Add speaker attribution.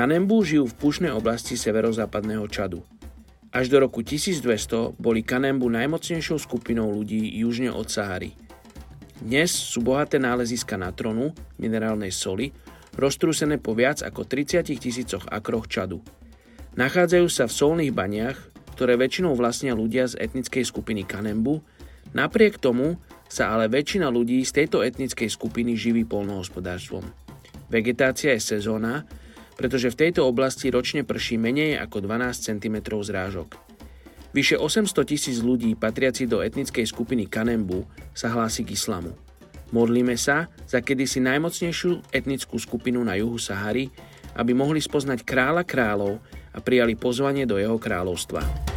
Speaker 1: Kanembu žijú v pušnej oblasti severozápadného Čadu. Až do roku 1200 boli Kanembu najmocnejšou skupinou ľudí južne od Sahary. Dnes sú bohaté náleziska na tronu, minerálnej soli, roztrúsené po viac ako 30 tisícoch akroch Čadu. Nachádzajú sa v solných baniach, ktoré väčšinou vlastnia ľudia z etnickej skupiny Kanembu, napriek tomu sa ale väčšina ľudí z tejto etnickej skupiny živí polnohospodárstvom. Vegetácia je sezóna, pretože v tejto oblasti ročne prší menej ako 12 cm zrážok. Vyše 800 tisíc ľudí patriaci do etnickej skupiny Kanembu sa hlási k islamu. Modlíme sa za kedysi najmocnejšiu etnickú skupinu na juhu Sahary, aby mohli spoznať kráľa kráľov a prijali pozvanie do jeho kráľovstva.